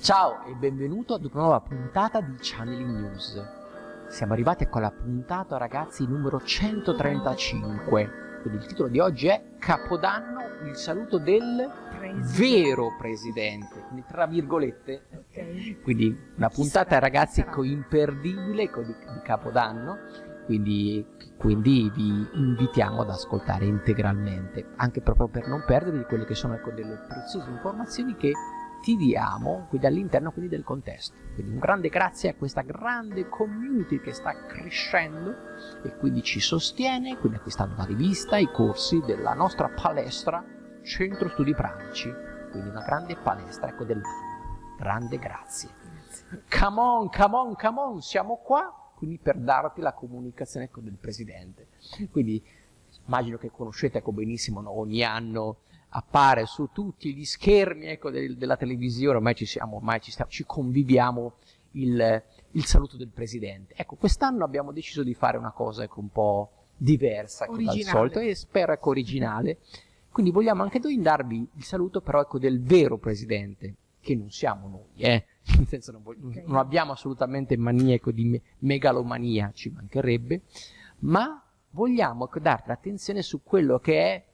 Ciao e benvenuto ad una nuova puntata di Channeling News. Siamo arrivati con la puntata, ragazzi, numero 135. Quindi il titolo di oggi è Capodanno, il saluto del vero presidente, quindi tra virgolette. Ok. Quindi una puntata, ragazzi, imperdibile di, di Capodanno. Quindi, quindi vi invitiamo ad ascoltare integralmente, anche proprio per non perdervi quelle che sono ecco, delle preziose informazioni che ti diamo quindi all'interno quindi, del contesto. Quindi un grande grazie a questa grande community che sta crescendo e quindi ci sostiene, quindi acquistando la rivista, i corsi della nostra palestra Centro Studi Pratici. Quindi una grande palestra ecco dell'anima. Grande grazie. Come on, come on, come on, siamo qua quindi per darti la comunicazione ecco, del presidente. Quindi immagino che conoscete ecco, benissimo, no? ogni anno appare su tutti gli schermi ecco, del- della televisione, ormai ci siamo, ormai ci, stiamo- ci conviviamo il, il saluto del presidente. Ecco, quest'anno abbiamo deciso di fare una cosa ecco, un po' diversa ecco, dal solito e spero ecco, originale. Quindi vogliamo anche noi darvi il saluto però ecco, del vero presidente, che non siamo noi, eh? nel senso non, voglio- Ok. non abbiamo assolutamente mania ecco, di me- megalomania, ci mancherebbe, ma vogliamo ecco, darti attenzione su quello che è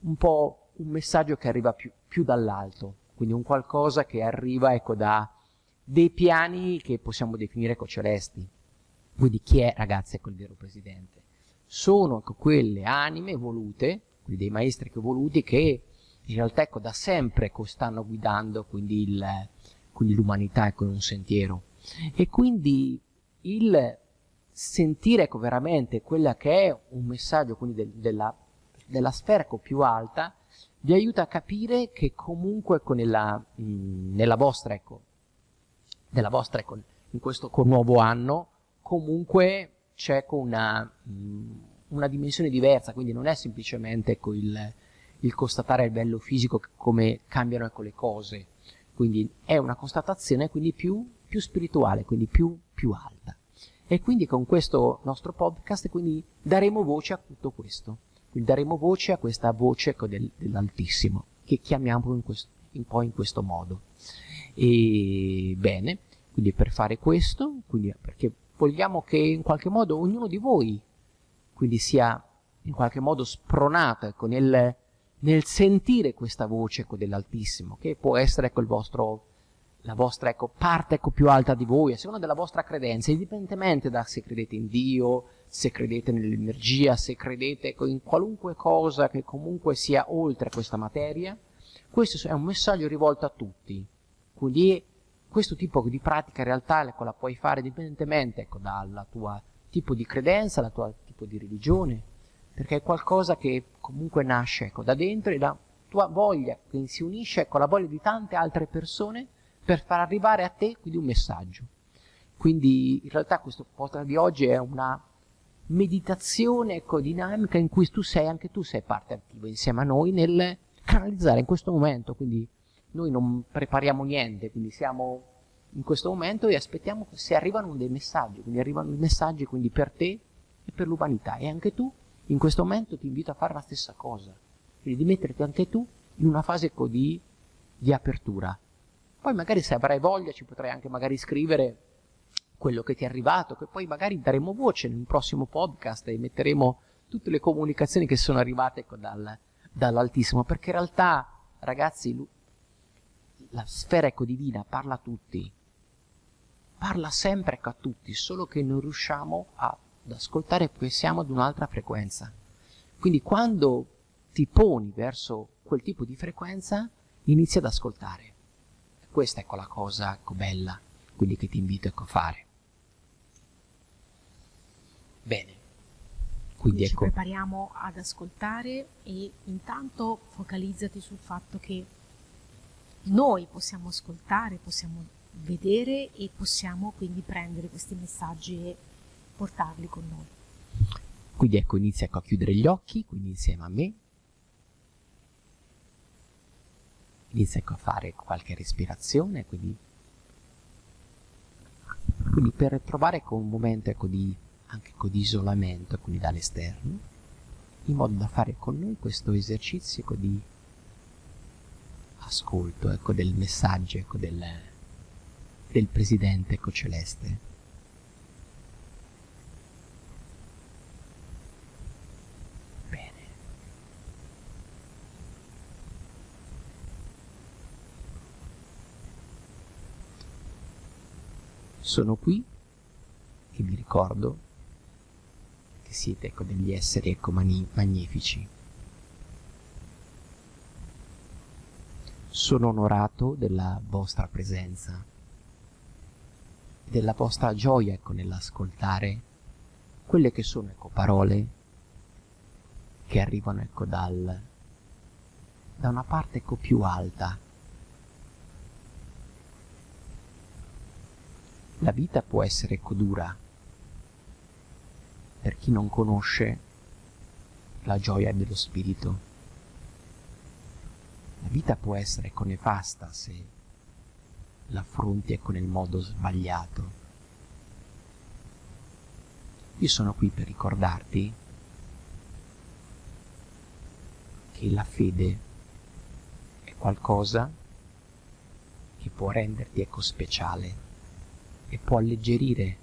un po' un messaggio che arriva più, più dall'alto, quindi un qualcosa che arriva ecco, da dei piani che possiamo definire celesti. Quindi chi è, ragazzi, ecco il vero presidente? Sono ecco, quelle anime evolute, quindi dei maestri ecco, evoluti che in realtà ecco, da sempre ecco, stanno guidando quindi, il- quindi l'umanità ecco, in un sentiero. E quindi il sentire ecco, veramente quella che è un messaggio quindi del- della, della sfera ecco, più alta vi aiuta a capire che comunque ecco, nella, mh, nella vostra ecco, nella vostra ecco, in questo con nuovo anno comunque c'è ecco, una, mh, una dimensione diversa quindi non è semplicemente ecco, il, il constatare il bello fisico come cambiano ecco, le cose. Quindi è una constatazione quindi più, più spirituale quindi più, più alta. E quindi con questo nostro podcast quindi daremo voce a tutto questo quindi daremo voce a questa voce del- dell'altissimo che chiamiamo in un po' in questo modo. E bene, quindi per fare questo, perché vogliamo che in qualche modo ognuno di voi quindi sia in qualche modo spronato ecco, nel, nel sentire questa voce ecco, dell'Altissimo, che può essere ecco, il vostro, la vostra ecco, parte ecco, più alta di voi, a seconda della vostra credenza, indipendentemente da se credete in Dio, se credete nell'energia, se credete ecco, in qualunque cosa che comunque sia oltre questa materia, questo è un messaggio rivolto a tutti. Quindi questo tipo di pratica in realtà ecco, la puoi fare indipendentemente ecco, dal tuo tipo di credenza, dal tuo tipo di religione, perché è qualcosa che comunque nasce ecco, da dentro e la tua voglia che si unisce con la voglia di tante altre persone per far arrivare a te quindi un messaggio. Quindi in realtà questo podcast di oggi è una meditazione ecco, dinamica in cui tu sei, anche tu sei parte attiva insieme a noi nel canalizzare in questo momento, quindi noi non prepariamo niente, quindi siamo in questo momento e aspettiamo se arrivano dei messaggi, quindi arrivano i messaggi quindi per te e per l'umanità e anche tu in questo momento ti invito a fare la stessa cosa, quindi di metterti anche tu in una fase ecco, di, di apertura. Poi magari se avrai voglia ci potrai anche magari scrivere quello che ti è arrivato, che poi magari daremo voce in un prossimo podcast e metteremo tutte le comunicazioni che sono arrivate ecco, dal- dall'Altissimo, perché in realtà, ragazzi, la sfera ecco, divina parla a tutti, parla sempre ecco, a tutti, solo che non riusciamo a- ad ascoltare perché siamo ad un'altra frequenza. Quindi quando ti poni verso quel tipo di frequenza, inizi ad ascoltare. Questa ecco la cosa ecco, bella, quindi che ti invito ecco, a fare. Bene. Quindi Quindi ci ecco, prepariamo ad ascoltare e intanto focalizzati sul fatto che noi possiamo ascoltare, possiamo vedere e possiamo quindi prendere questi messaggi e portarli con noi. quindi ecco, inizia ecco, a chiudere gli occhi, quindi insieme a me. Inizia ecco, a fare qualche respirazione, quindi, quindi per trovare ecco, un momento ecco, di, anche ecco, di isolamento quindi dall'esterno, in modo da fare con noi questo esercizio ecco, di ascolto ecco, del messaggio ecco, del, del Presidente ecco celeste. Bene. Sono qui e vi ricordo che siete ecco degli esseri ecco magnifici. Sono onorato della vostra presenza, della vostra gioia ecco nell'ascoltare quelle che sono ecco parole che arrivano ecco dal, da una parte ecco più alta. La vita può essere dura per chi non conosce la gioia dello spirito. La vita può essere nefasta se l'affronti ecco nel modo sbagliato. Io sono qui per ricordarti che la fede è qualcosa che può renderti ecco speciale e può alleggerire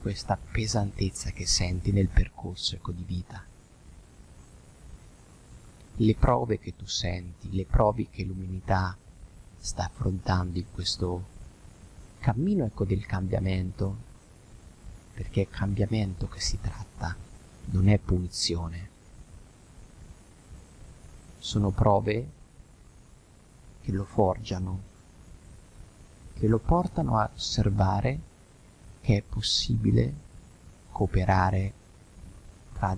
questa pesantezza che senti nel percorso ecco di vita le prove che tu senti, le prove che l'umanità sta affrontando in questo cammino ecco del cambiamento, perché è cambiamento che si tratta, non è punizione. Sono prove che lo forgiano, che lo portano a osservare che è possibile cooperare tra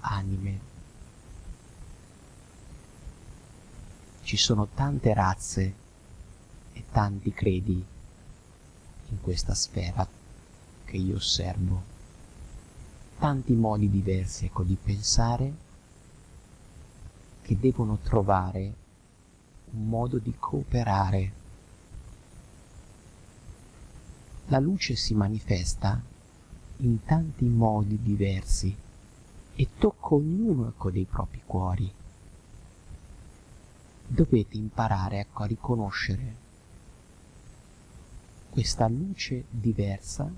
anime ci sono tante razze e tanti credi in questa sfera che io osservo, tanti modi diversi ecco, di pensare che devono trovare un modo di cooperare. La luce si manifesta in tanti modi diversi e tocca ognuno ecco, dei propri cuori dovete imparare ecco, a riconoscere questa luce diversa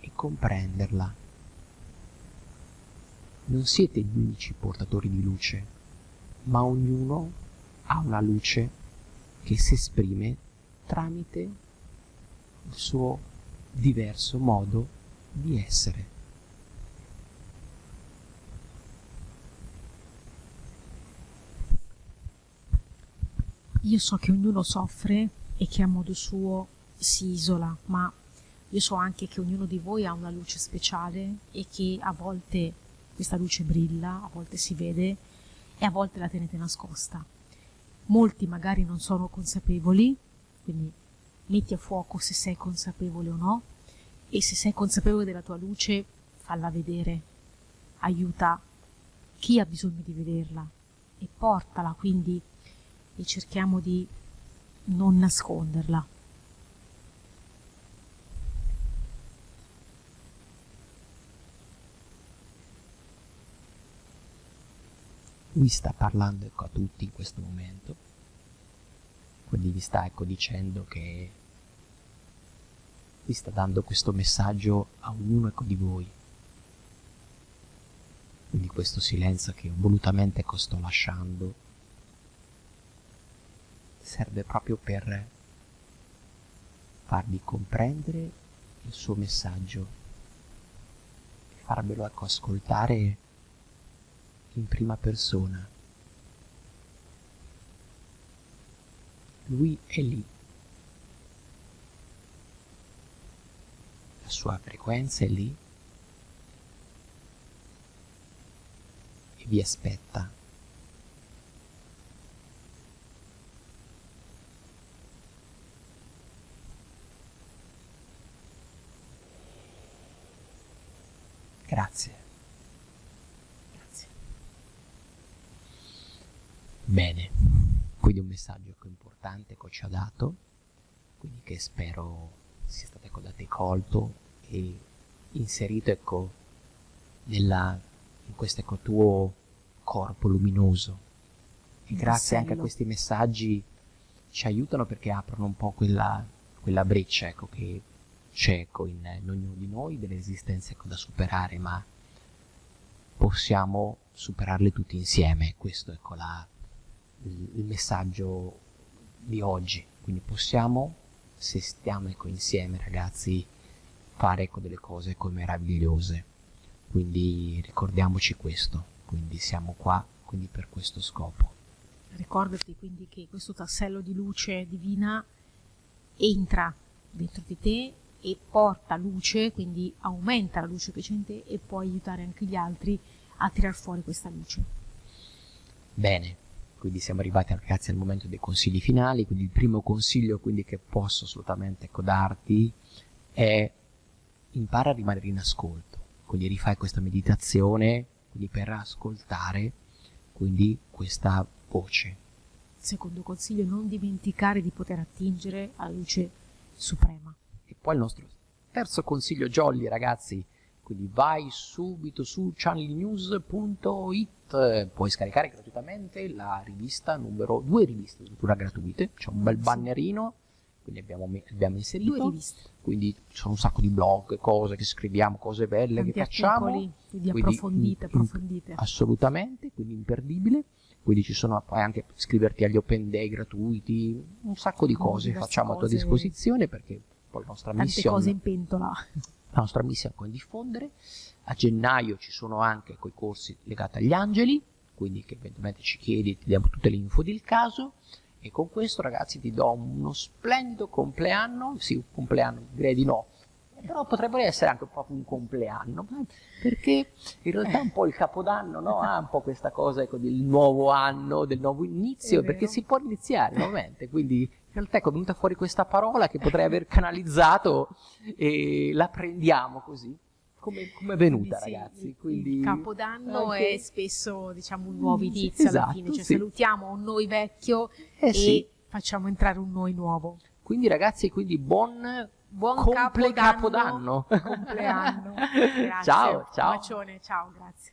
e comprenderla. Non siete gli unici portatori di luce, ma ognuno ha una luce che si esprime tramite il suo diverso modo di essere. Io so che ognuno soffre e che a modo suo si isola, ma io so anche che ognuno di voi ha una luce speciale e che a volte questa luce brilla, a volte si vede e a volte la tenete nascosta. Molti magari non sono consapevoli, quindi metti a fuoco se sei consapevole o no e se sei consapevole della tua luce falla vedere, aiuta chi ha bisogno di vederla e portala quindi e cerchiamo di non nasconderla. Lui sta parlando ecco, a tutti in questo momento, quindi vi sta ecco, dicendo che vi sta dando questo messaggio a ognuno ecco, di voi. Quindi questo silenzio che volutamente ecco, sto lasciando serve proprio per farvi comprendere il suo messaggio e farvelo ecco, ascoltare in prima persona. Lui è lì. La sua frequenza è lì e vi aspetta. Grazie. Grazie. Bene, quindi un messaggio importante che ci ha dato, quindi che spero sia stato ecco, da te colto e inserito ecco, nella, in questo ecco, tuo corpo luminoso. E grazie anche a questi messaggi ci aiutano perché aprono un po' quella, quella breccia ecco, che c'è ecco, in, in ognuno di noi, delle resistenze ecco, da superare, ma possiamo superarle tutti insieme. Questo è ecco, la, il, messaggio di oggi. Quindi possiamo, se stiamo ecco, insieme ragazzi, fare ecco, delle cose ecco, meravigliose. Quindi ricordiamoci questo. Quindi siamo qua quindi per questo scopo. Ricordati quindi che questo tassello di luce divina entra dentro di te e porta luce, quindi aumenta la luce che c'è in te e può aiutare anche gli altri a tirar fuori questa luce. Bene, quindi siamo arrivati ragazzi al momento dei consigli finali, quindi il primo consiglio quindi, che posso assolutamente ecco, darti è impara a rimanere in ascolto, quindi rifai questa meditazione quindi per ascoltare quindi questa voce. Secondo consiglio, non dimenticare di poter attingere alla luce suprema. E poi il nostro terzo consiglio jolly, ragazzi, quindi vai subito su channelnews.it, puoi scaricare gratuitamente la rivista numero, due riviste addirittura gratuite, c'è un bel bannerino, quindi abbiamo, abbiamo inserito. Due riviste. Quindi ci sono un sacco di blog, cose che scriviamo, cose belle Tanti che facciamo. Articoli, quindi approfondite, in, approfondite. assolutamente, quindi imperdibile. Quindi ci sono puoi anche iscriverti agli open day gratuiti, un sacco di cose facciamo a tua disposizione perché poi la nostra Tante missione cose in pentola. La nostra missione è diffondere. A gennaio ci sono anche quei corsi legati agli angeli, quindi che eventualmente ci chiedi, ti diamo tutte le info del caso. E con questo, ragazzi, ti do uno splendido compleanno. Sì, un compleanno, direi di no. Però potrebbe essere anche proprio un compleanno, perché in realtà un po' il capodanno no? ha un po' questa cosa ecco, del nuovo anno, del nuovo inizio, perché si può iniziare nuovamente. Quindi in realtà ecco, è venuta fuori questa parola che potrei aver canalizzato e la prendiamo così come, come è venuta, sì, ragazzi. Quindi il capodanno anche- è spesso diciamo un nuovo inizio alla esatto, fine, cioè sì. salutiamo un noi vecchio Eh e sì. facciamo entrare un noi nuovo. Quindi, ragazzi, quindi buon Buon comple capodanno, capodanno. compleanno. Ciao, ciao. Un bacione, ciao, grazie.